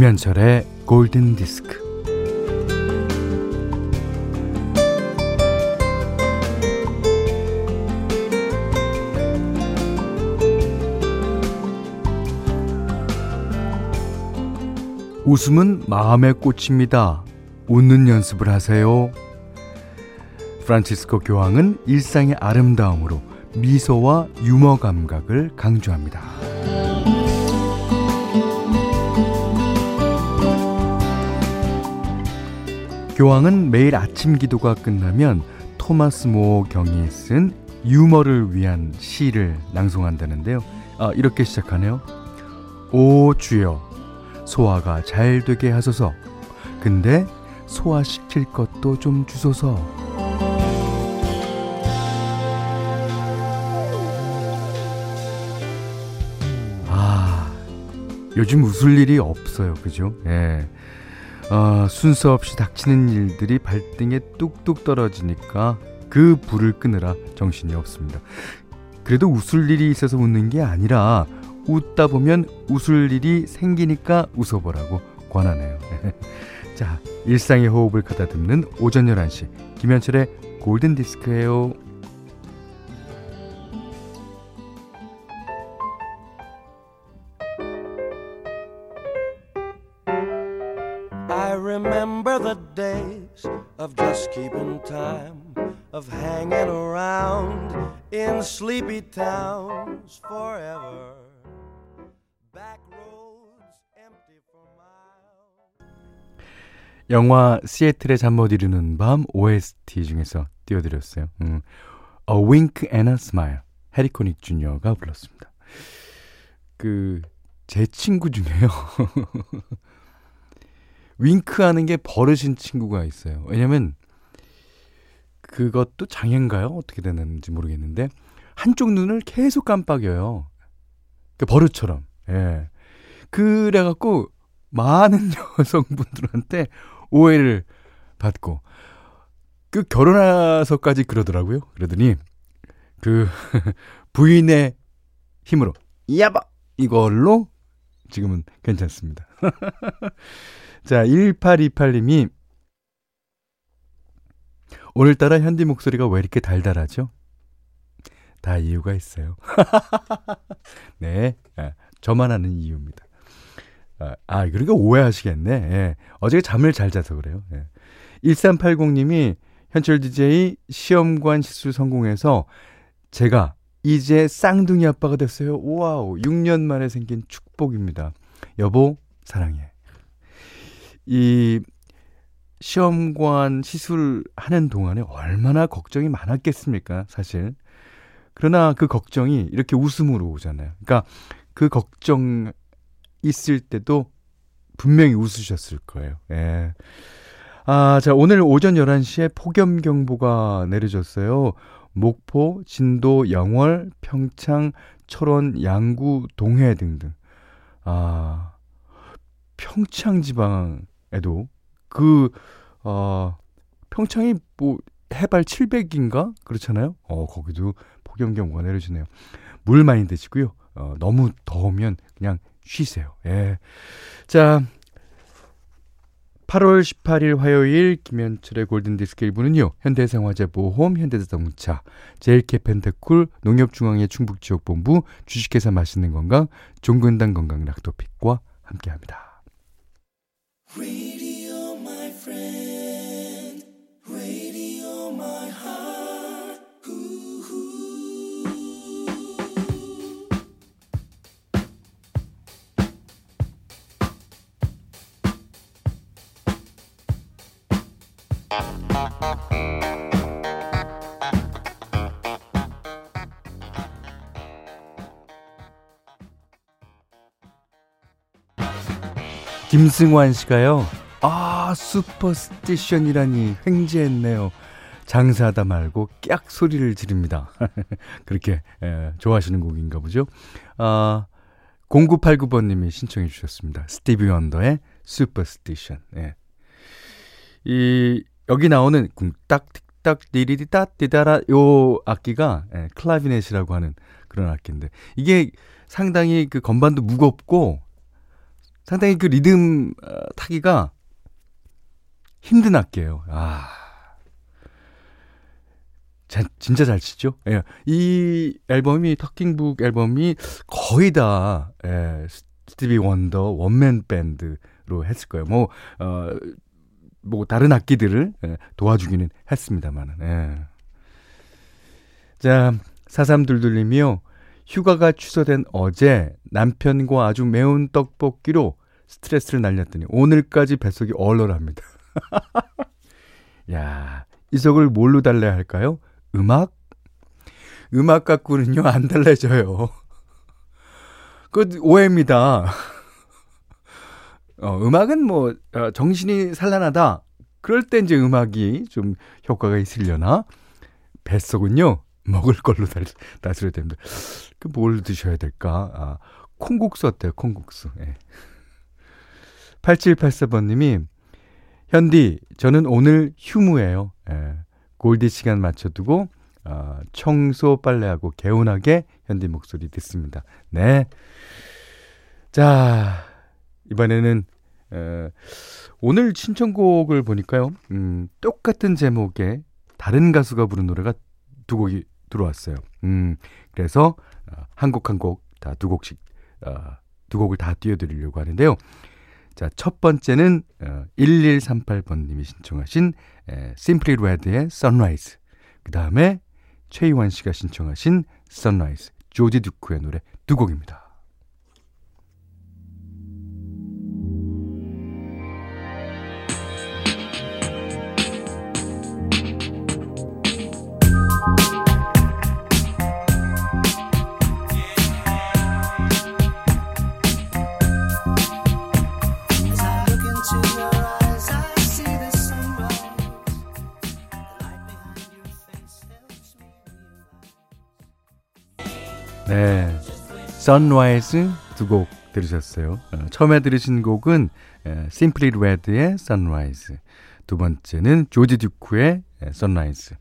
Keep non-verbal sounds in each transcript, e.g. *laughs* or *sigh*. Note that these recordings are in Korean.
김현철의 골든 디스크. 웃음은 마음의 꽃입니다. 웃는 연습을 하세요. 프란치스코 교황은 일상의 아름다움으로 미소와 유머 감각을 강조합니다. 교황은 매일 아침 기도가 끝나면 토마스 모 경이 쓴 유머를 위한 시를 낭송한다는데요. 아, 이렇게 시작하네요. 오 주여, 소화가 잘 되게 하소서. 근데 소화시킬 것도 좀 주소서. 아, 요즘 웃을 일이 없어요. 그죠? 예. 어, 순서 없이 닥치는 일들이 발등에 뚝뚝 떨어지니까 그 불을 끄느라 정신이 없습니다. 그래도 웃을 일이 있어서 웃는 게 아니라 웃다 보면 웃을 일이 생기니까 웃어보라고 권하네요. *laughs* 자, 일상의 호흡을 가다듬는 오전 11시 김현철의 골든 디스크예요. Sleepy towns forever. Back roads empty for miles. 영화 시애틀의 잠 못 이루는 밤 OST 중에서 띄워드렸어요. 음. A Wink and a Smile. 해리 코닉 주니어가 불렀습니다. 그, 제 친구 중에요. *laughs* 윙크하는 게 버릇인 친구가 있어요. 왜냐면 그것도 장애인가요? 어떻게 되는지 모르겠는데 한쪽 눈을 계속 깜빡여요. 그 버릇처럼. 예. 그래갖고 많은 *laughs* 여성분들한테 오해를 받고 그 결혼해서까지 그러더라고요. 그러더니 그 *laughs* 부인의 힘으로 야바 이걸로 지금은 괜찮습니다. *laughs* 자, 1828님이 오늘따라 현디 목소리가 왜 이렇게 달달하죠? 다 이유가 있어요. *laughs* 네, 아, 저만 아는 이유입니다. 아, 아, 그러니까 오해하시겠네. 예. 어제 잠을 잘 자서 그래요. 예. 1380님이 현철 DJ 시험관 시술 성공해서 제가 이제 쌍둥이 아빠가 됐어요. 와우, 6년 만에 생긴 축복입니다. 여보, 사랑해. 이 시험관 시술하는 동안에 얼마나 걱정이 많았겠습니까, 사실. 그러나 그 걱정이 이렇게 웃음으로 오잖아요. 그러니까 그 걱정 있을 때도 분명히 웃으셨을 거예요. 예. 아, 자, 오늘 오전 11시에 폭염경보가 내려졌어요. 목포, 진도, 영월, 평창, 철원, 양구, 동해 등등. 아, 평창 지방에도 그, 어, 평창이 뭐 해발 700인가? 그렇잖아요? 어, 거기도 폭염경보가 내려지네요. 물 많이 드시고요. 어, 너무 더우면 그냥 쉬세요. 예. 자, 8월 18일 화요일 김현철의 골든디스크 1부는요. 현대생활재 보험, 현대자동차, 제일캐펜테쿨, 농협중앙회 충북지역본부, 주식회사 맛있는 건강, 종근당 건강 락토픽과 함께합니다. 김승환 씨가요. 아, Superstition이라니 횡재했네요. 장사하다 말고 꺅 소리를 지릅니다. *laughs* 그렇게 예, 좋아하시는 곡인가 보죠. 아, 0989번님이 신청해 주셨습니다. 스티비 원더의 Superstition. 예. 이 여기 나오는 쿵딱 틱딱 디리디따 디다라 요 악기가 예, clavinet이라고 하는 그런 악기인데 이게 상당히 그 건반도 무겁고 상당히 그 리듬 어, 타기가 힘든 악기예요. 아. 자, 진짜 잘 치죠? 예. 이 앨범이, 터킹북 앨범이 거의 다, 예, 스티비 원더 원맨 밴드로 했을 거예요. 뭐, 어, 뭐, 다른 악기들을 예, 도와주기는 했습니다만은, 예. 자, 4322님이요. 휴가가 취소된 어제 남편과 아주 매운 떡볶이로 스트레스를 날렸더니 오늘까지 뱃속이 얼얼합니다. *laughs* 야, 이 속을 뭘로 달래야 할까요? 음악? 음악 갖고는요, 안 달래져요. *laughs* 그 오해입니다. *laughs* 어, 음악은 뭐, 어, 정신이 산란하다. 그럴 때 이제 음악이 좀 효과가 있으려나? 뱃속은요, 먹을 걸로 다스려야 됩니다. 그 뭘 드셔야 될까? 아, 콩국수 어때요? 콩국수. 예. 8784번님이 현디 저는 오늘 휴무예요. 예. 골디 시간 맞춰두고 어, 청소 빨래하고 개운하게 현디 목소리 듣습니다. 네. 자 이번에는 어, 오늘 신청곡을 보니까요. 음, 똑같은 제목의 다른 가수가 부른 노래가 두 곡이 들어왔어요. 음, 그래서 어, 한곡 한 곡 다 두 곡씩 어, 두 곡을 다 띄워드리려고 하는데요. 자, 첫 번째는 어, 1138번님이 신청하신 에, Simply Red의 Sunrise. 그 다음에 최희원 씨가 신청하신 Sunrise. 조지 듀크의 노래 두 곡입니다. Sunrise 두 곡 들으셨어요. 어, 처음에 들으신 곡은 에, Simply Red의 Sunrise. 두 번째는 조지 듀크의 에, Sunrise.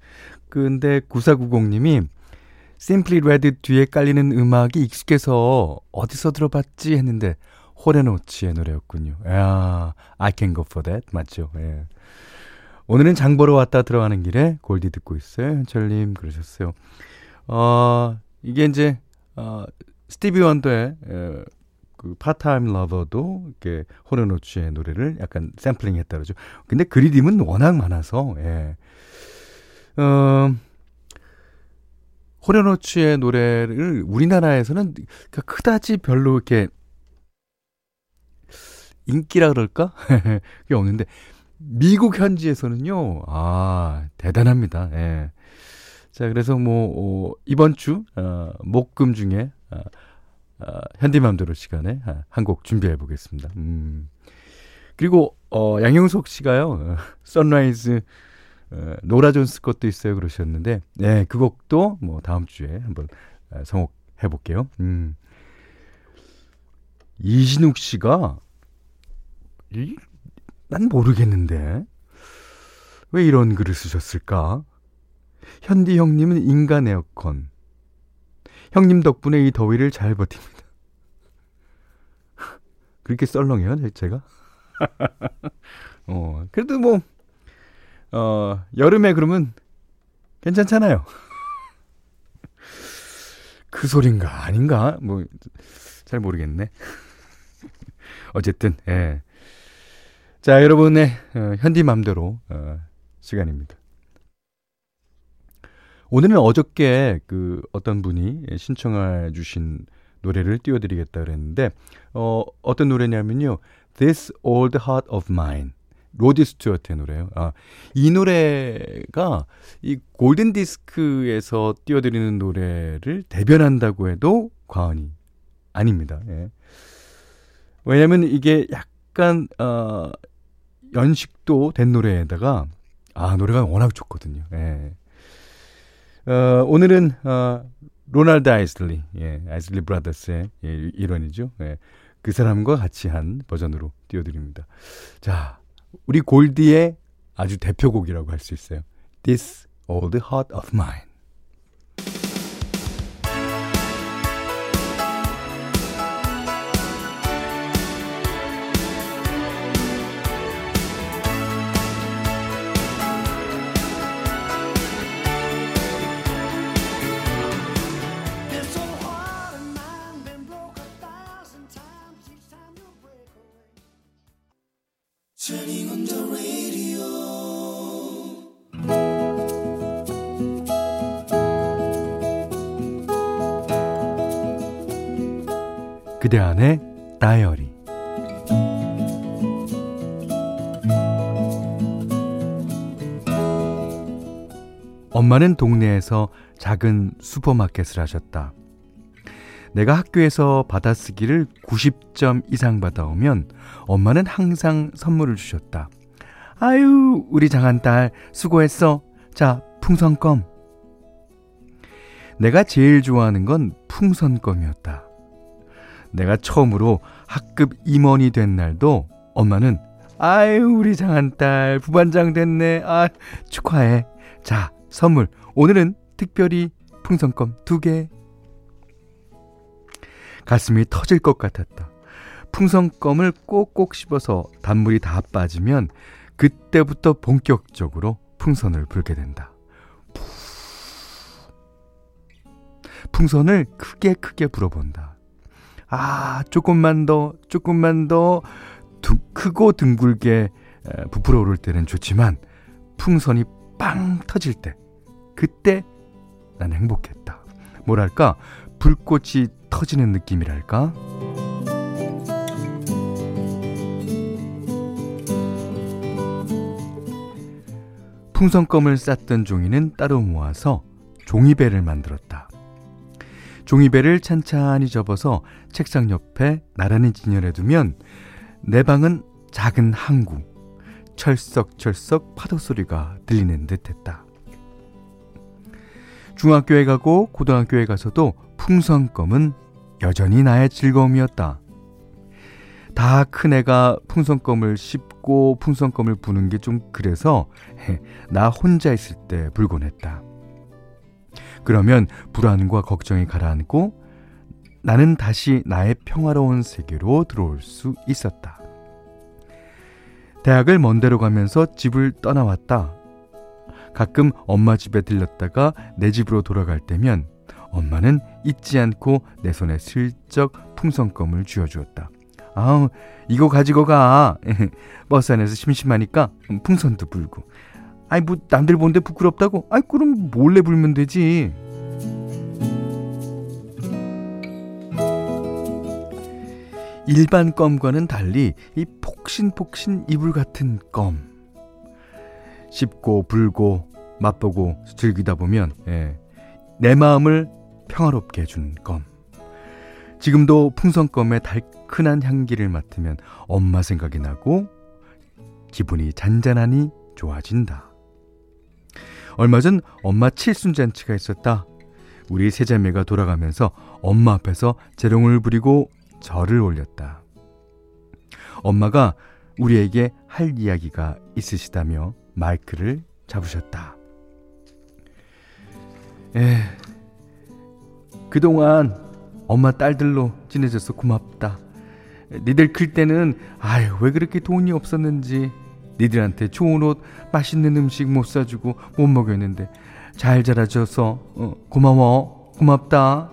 근데 9490님이 Simply Red 뒤에 깔리는 음악이 익숙해서 어디서 들어봤지 했는데 호레노치의 노래였군요. 야, I can go for that. 맞죠? 예. 오늘은 장 보러 왔다 들어가는 길에 골디 듣고 있어요. 현철님 그러셨어요. 어, 이게 이제 어, 스티비 원더의 에, 그 Part-Time Lover도 이렇게 홀 앤 오츠의 노래를 약간 샘플링 했다 그러죠. 근데 그 리듬은 워낙 많아서 예. 어, 홀 앤 오츠의 노래를 우리나라에서는 그러니까 그다지 별로 이렇게 인기라 그럴까? *laughs* 그게 없는데 미국 현지에서는요. 아, 대단합니다. 예. 자, 그래서 뭐, 어, 이번 주, 어, 목금 중에, 어, 어, 현디맘대로 시간에 아, 한곡 준비해 보겠습니다. 음. 그리고, 어, 양용석 씨가요, 어, Sunrise, 어, 노라 존스 것도 있어요. 그러셨는데, 네, 그 곡도 뭐 다음 주에 한번 어, 선곡해 볼게요. 음. 이신욱 씨가, 이, 난 모르겠는데, 왜 이런 글을 쓰셨을까? 현디 형님은 인간 에어컨. 형님 덕분에 이 더위를 잘 버팁니다. *laughs* 그렇게 썰렁해요, 제가? *laughs* 어, 그래도 뭐, 어, 여름에 그러면 괜찮잖아요. *laughs* 그 소린가, 아닌가? 뭐, 잘 모르겠네. 어쨌든, 예. 자, 여러분의 어, 현디 맘대로 어, 시간입니다. 오늘은 어저께 그 어떤 분이 신청해 주신 노래를 띄워드리겠다 그랬는데 어 어떤 노래냐면요 This Old Heart of Mine 로디 스튜어트의 노래예요. 아, 이 노래가 이 골든 디스크에서 띄워드리는 노래를 대변한다고 해도 과언이 아닙니다. 예. 왜냐면 이게 약간 어 연식도 된 노래에다가 아 노래가 워낙 좋거든요. 예. 어, 오늘은 어, 로날드 아이슬리, 예, 아이슬리 브라더스의 예, 일원이죠. 예, 그 사람과 같이 한 버전으로 띄워드립니다. 자, 우리 골디의 아주 대표곡이라고 할 수 있어요. This Old Heart of Mine. 그대 안의 다이어리 엄마는 동네에서 작은 슈퍼마켓을 하셨다. 내가 학교에서 받아쓰기를 90점 이상 받아오면 엄마는 항상 선물을 주셨다. 아유, 우리 장한딸 수고했어. 자, 풍선껌. 내가 제일 좋아하는 건 풍선껌이었다. 내가 처음으로 학급 임원이 된 날도 엄마는 아유, 우리 장한딸 부반장 됐네. 아, 축하해. 자, 선물. 오늘은 특별히 풍선껌 두 개. 가슴이 터질 것 같았다. 풍선껌을 꼭꼭 씹어서 단물이 다 빠지면 그때부터 본격적으로 풍선을 불게 된다. 풍선을 크게 크게 불어본다. 아, 조금만 더, 조금만 더 두, 크고 둥글게 부풀어 오를 때는 좋지만 풍선이 빵 터질 때, 그때 난 행복했다. 뭐랄까, 불꽃이 터지는 느낌이랄까? 풍선껌을 쌌던 종이는 따로 모아서 종이배를 만들었다. 종이배를 찬찬히 접어서 책상 옆에 나란히 진열해 두면 내 방은 작은 항구, 철썩철썩 파도 소리가 들리는 듯 했다. 중학교에 가고 고등학교에 가서도 풍선껌은 여전히 나의 즐거움이었다. 다 큰 애가 풍선껌을 씹고 풍선껌을 부는 게 좀 그래서 나 혼자 있을 때 불곤 했다. 그러면 불안과 걱정이 가라앉고 나는 다시 나의 평화로운 세계로 들어올 수 있었다. 대학을 먼 데로 가면서 집을 떠나왔다. 가끔 엄마 집에 들렸다가 내 집으로 돌아갈 때면 엄마는 잊지 않고 내 손에 슬쩍 풍선껌을 쥐어주었다. 아우, 이거 가지고 가. *laughs* 버스 안에서 심심하니까 풍선도 불고. 아이, 뭐, 남들 보는데 부끄럽다고? 아이, 그럼 몰래 불면 되지. 일반 껌과는 달리 이 폭신폭신 이불 같은 껌. 씹고 불고 맛보고 즐기다 보면 예, 내 마음을 평화롭게 해준 껌. 지금도 풍선껌의 달큰한 향기를 맡으면 엄마 생각이 나고 기분이 잔잔하니 좋아진다. 얼마 전 엄마 칠순잔치가 있었다. 우리 세자매가 돌아가면서 엄마 앞에서 재롱을 부리고 절을 올렸다. 엄마가 우리에게 할 이야기가 있으시다며 마이크를 잡으셨다. 에, 그동안 엄마 딸들로 지내줘서 고맙다. 니들 클 때는 아유 왜 그렇게 돈이 없었는지 니들한테 좋은 옷, 맛있는 음식 못 사주고 못 먹였는데 잘 자라줘서 어, 고마워, 고맙다.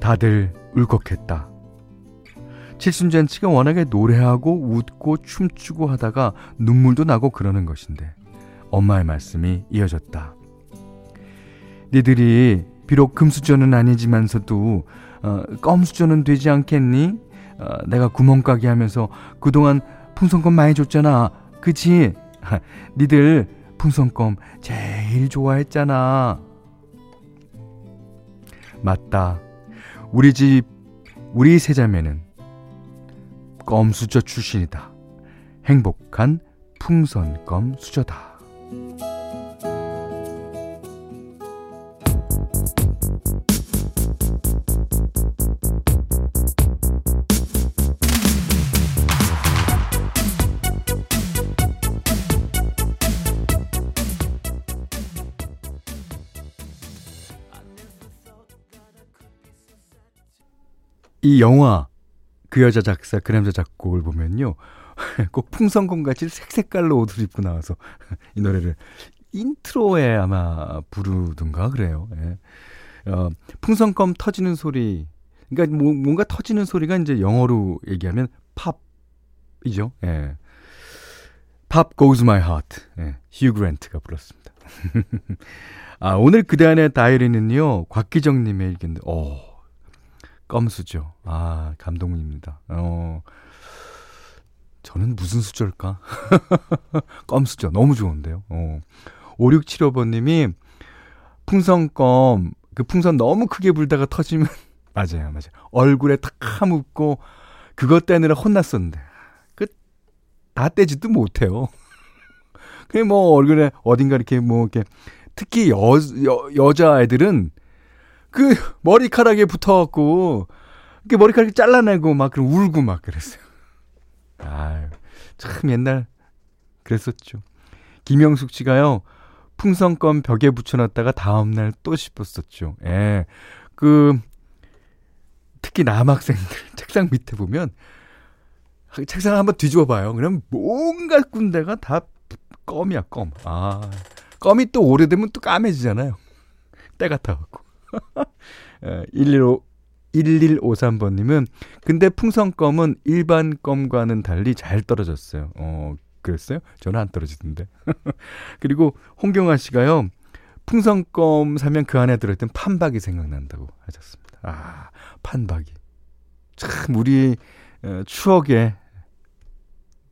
다들 울컥했다. 칠순잔치가 워낙에 노래하고 웃고 춤추고 하다가 눈물도 나고 그러는 것인데 엄마의 말씀이 이어졌다. 니들이 비록 금수저는 아니지만서도 어, 껌수저는 되지 않겠니? 어, 내가 구멍가게 하면서 그동안 풍선껌 많이 줬잖아. 그치? *laughs* 니들 풍선껌 제일 좋아했잖아. 맞다. 우리 집, 우리 세자매는 껌수저 출신이다. 행복한 풍선껌 수저다. 이 영화 그 여자 작사 그 남자 작곡을 보면요 *laughs* 꼭 풍선껌 같이 색색깔로 옷을 입고 나와서 *laughs* 이 노래를 intro에 아마 부르든가 그래요. 예. 어, 풍선껌 터지는 소리. 그러니까 뭐, 뭔가 터지는 소리가 이제 영어로 얘기하면 pop이죠. 예. Pop Goes My Heart. 예. 휴 그랜트가 불렀습니다. *laughs* 아, 오늘 그대 안의 다이어리는요, 곽기정님의 일기인데, 오, 껌수죠. 아, 감동입니다. 어, 저는 무슨 수저일까? *laughs* 껌수저. 너무 좋은데요. 어. 5675번님이 풍선껌, 그 풍선 너무 크게 불다가 터지면, *laughs* 맞아요, 맞아요. 얼굴에 탁 하묻고, 그것 떼느라 혼났었는데. 그, 다 떼지도 못해요. *laughs* 그냥 뭐 얼굴에 어딘가 이렇게 뭐 이렇게 특히 여, 여, 여자애들은 그 머리카락에 붙어갖고 이렇게 머리카락 잘라내고 막 그럼 울고 막 그랬어요. 아유, 참 옛날 그랬었죠. 김영숙 씨가요, 풍선껌 벽에 붙여놨다가 다음 날 또 씹었었죠. 예. 그, 특히 남학생들 *laughs* 책상 밑에 보면, 책상 한번 뒤집어 봐요. 그럼 뭔가 군데가 다 껌이야, 껌. 아, 껌이 또 오래되면 또 까매지잖아요. 때 같아갖고. 115, 1153번님은, 근데 풍선껌은 일반 껌과는 달리 잘 떨어졌어요. 어, 그랬어요? 저는 안 떨어지던데. *laughs* 그리고 홍경아 씨가요, 풍선껌 사면 그 안에 들어있던 판박이 생각난다고 하셨습니다. 아, 판박이. 참, 우리 어, 추억의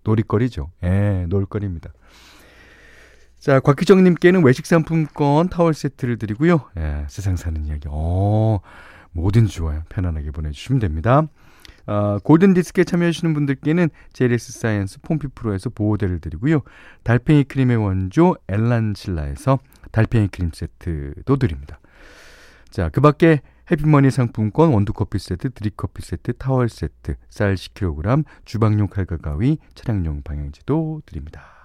놀이거리죠. 예, 놀거리입니다. 자, 곽기정님께는 외식 상품권 타월 세트를 드리고요. 예, 세상 사는 이야기. 어, 뭐든 좋아요. 편안하게 보내주시면 됩니다. 어, 골든 디스크에 참여하시는 분들께는 JLS 사이언스 폼피 프로에서 보호대를 드리고요. 달팽이 크림의 원조 엘란실라에서 달팽이 크림 세트도 드립니다. 자, 그 밖에 해피머니 상품권, 원두커피 세트, 드립커피 세트, 타월 세트, 쌀 10kg, 주방용 칼과 가위, 차량용 방향지도 드립니다.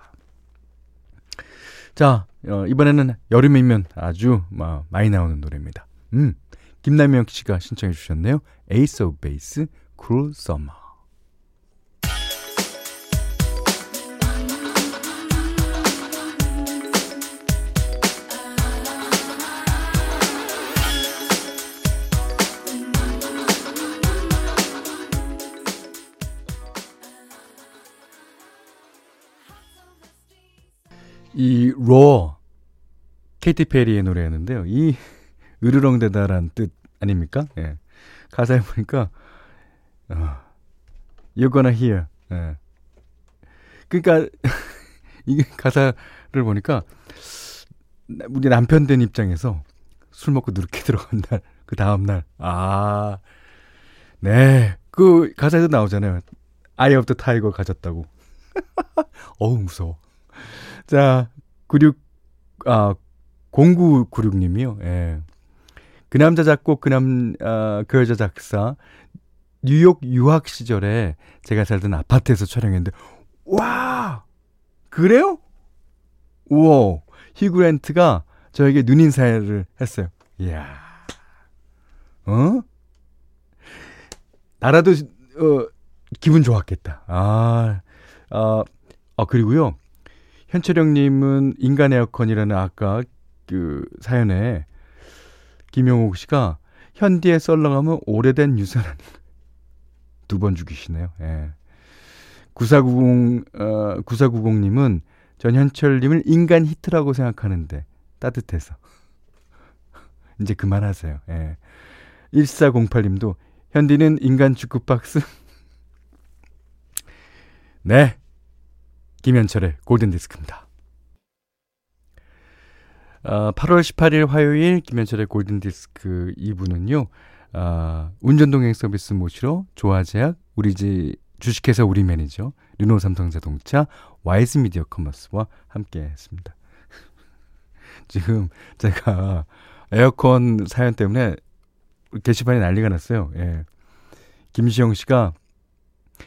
자, 어, 이번에는 여름이면 아주 뭐, 많이 나오는 노래입니다. 음, 김남영 씨가 신청해 주셨네요. Ace of Base, Cruel Summer. 이 로, 케이티 페리의 노래였는데요. 이 *laughs* 으르렁대다란 뜻 아닙니까? 예. 가사에 보니까 어, You're gonna hear. 예. 그러니까 *laughs* 이게 가사를 보니까 우리 남편 된 입장에서 술 먹고 누렇게 들어간 날, 그 다음 날, 아, 네, 그 가사에도 나오잖아요. Eye of the Tiger 가졌다고. *laughs* 어우 무서워. 자, 96, 아, 0996님이요. 예. 그 남자 작곡, 그 남, 아, 그 여자 작사. 뉴욕 유학 시절에 제가 살던 아파트에서 촬영했는데, 와! 그래요? 우와. 휴 그랜트가 저에게 눈인사를 했어요. 이야. 어? 나라도, 어, 기분 좋았겠다. 아, 아, 아, 그리고요. 현철형님은 인간 에어컨이라는 아까 그 사연에 김용옥 씨가 현디에 썰렁하면 오래된 유산한 *laughs* 두번 죽이시네요. 예. 9490, 어, 9490님은 전 현철님을 인간 히트라고 생각하는데 따뜻해서. *laughs* 이제 그만하세요. 예. 1408님도 현디는 인간 주크박스. *laughs* 네. 김현철의 골든디스크입니다. 어, 8월 18일 화요일 김현철의 골든디스크 2부는요. 어, 운전동행 서비스 모시러 조화제약, 우리집 주식회사 우리 매니저, 르노 삼성자동차, 와이즈 미디어 커머스와 함께 했습니다. *laughs* 지금 제가 에어컨 사연 때문에 게시판에 난리가 났어요. 예. 김시영 씨가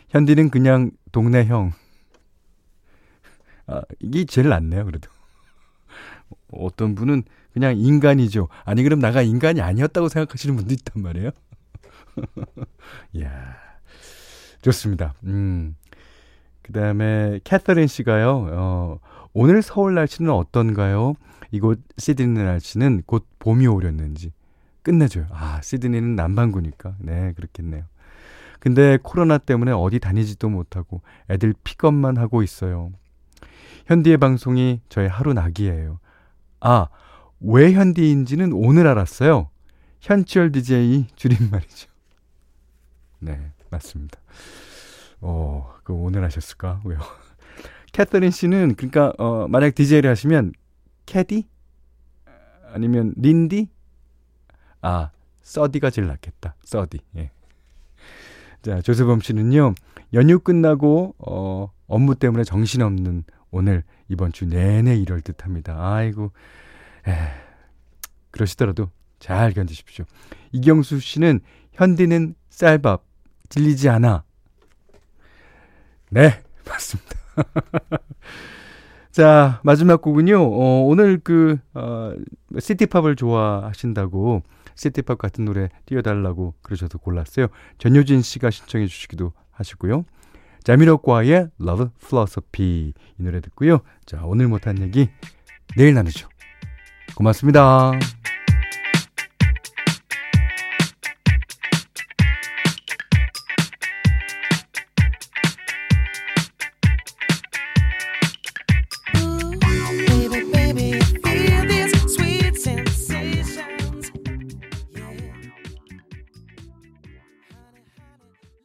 현디는 그냥 동네 형 아, 이게 제일 낫네요, 그래도. 어떤 분은 그냥 인간이죠. 아니, 그럼 나가 인간이 아니었다고 생각하시는 분도 있단 말이에요. *laughs* 이야, 좋습니다. 음. 그 다음에 캐서린 씨가요, 어, 오늘 서울 날씨는 어떤가요? 이곳 시드니 날씨는 곧 봄이 오렸는지 끝내줘요. 아, 시드니는 남반구니까. 네, 그렇겠네요. 근데 코로나 때문에 어디 다니지도 못하고 애들 픽업만 하고 있어요. 현디의 방송이 저의 하루 낙이에요. 아, 왜 현디인지는 오늘 알았어요. 현치열 DJ 줄임말이죠. 네, 맞습니다. 어, 그 오늘 하셨을까? 왜요? 캐서린 씨는 그러니까 어 만약 DJ를 하시면 캐디 아니면 린디 아 서디가 제일 낫겠다. 서디. 예. 자, 조세범 씨는요. 연휴 끝나고 어 업무 때문에 정신없는 오늘 이번 주 내내 이럴 듯 합니다. 아이고. 에. 그러시더라도 잘 견디십시오. 이경수 씨는 현디는 쌀밥 질리지 않아. 네, *laughs* 맞습니다. *laughs* 자, 마지막 곡은요. 어, 오늘 그 어, 시티팝을 좋아하신다고 시티팝 같은 노래 띄워달라고 그러셔서 골랐어요. 전효진 씨가 신청해 주시기도 하시고요. 자미로과의 Love Philosophy 이 노래 듣고요. 자, 오늘 못한 얘기 내일 나누죠. 고맙습니다.